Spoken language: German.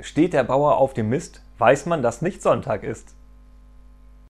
Steht der Bauer auf dem Mist, weiß man, dass nicht Sonntag ist.